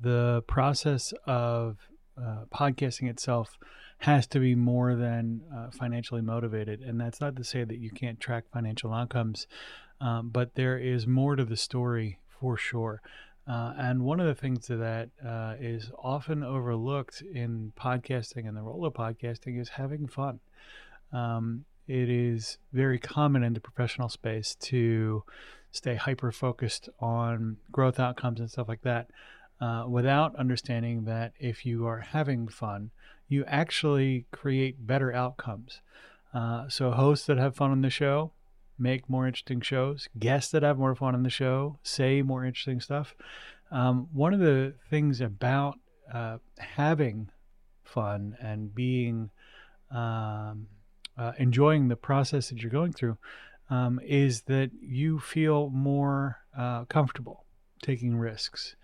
the process of uh, podcasting itself has to be more than uh, financially motivated. And that's not to say that you can't track financial outcomes, um, but there is more to the story for sure. Uh, and one of the things that uh, is often overlooked in podcasting and the role of podcasting is having fun. Um, it is very common in the professional space to stay hyper focused on growth outcomes and stuff like that uh, without understanding that if you are having fun, you actually create better outcomes. Uh, so, hosts that have fun on the show make more interesting shows, guests that have more fun on the show say more interesting stuff. Um, one of the things about uh, having fun and being um, uh, enjoying the process that you're going through um, is that you feel more uh, comfortable taking risks.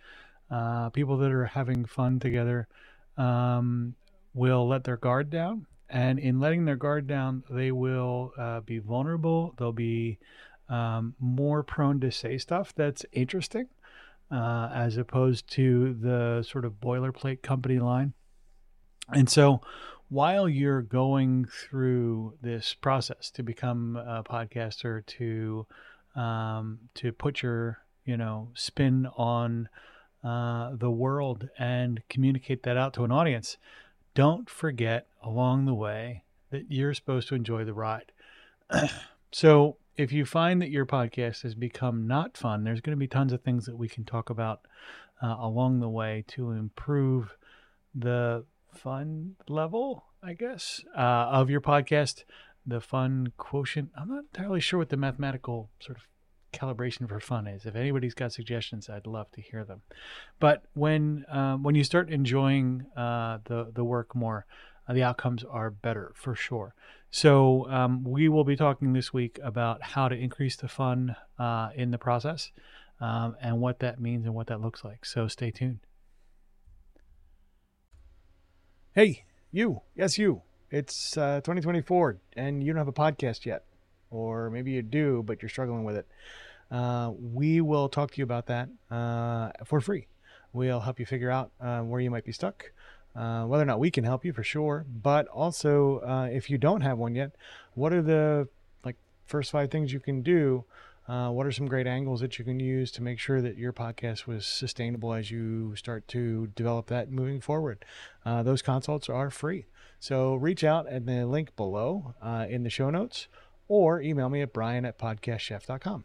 Uh, people that are having fun together um, will let their guard down. And in letting their guard down, they will uh, be vulnerable. They'll be um, more prone to say stuff that's interesting uh, as opposed to the sort of boilerplate company line. And so, while you're going through this process to become a podcaster, to um, to put your you know spin on uh, the world and communicate that out to an audience, don't forget along the way that you're supposed to enjoy the ride. so if you find that your podcast has become not fun, there's going to be tons of things that we can talk about uh, along the way to improve the fun level, I guess, uh, of your podcast. The fun quotient. I'm not entirely sure what the mathematical sort of calibration for fun is. If anybody's got suggestions, I'd love to hear them. But when um, when you start enjoying uh, the the work more, uh, the outcomes are better for sure. So um, we will be talking this week about how to increase the fun uh, in the process um, and what that means and what that looks like. So stay tuned. Hey, you, yes, you. It's uh, 2024 and you don't have a podcast yet or maybe you do, but you're struggling with it. Uh, we will talk to you about that uh, for free. We'll help you figure out uh, where you might be stuck, uh, whether or not we can help you for sure. But also, uh, if you don't have one yet, what are the like first five things you can do? What are some great angles that you can use to make sure that your podcast was sustainable as you start to develop that moving forward? those consults are free. So reach out at the link below in the show notes or email me at brian at podcastchef.com.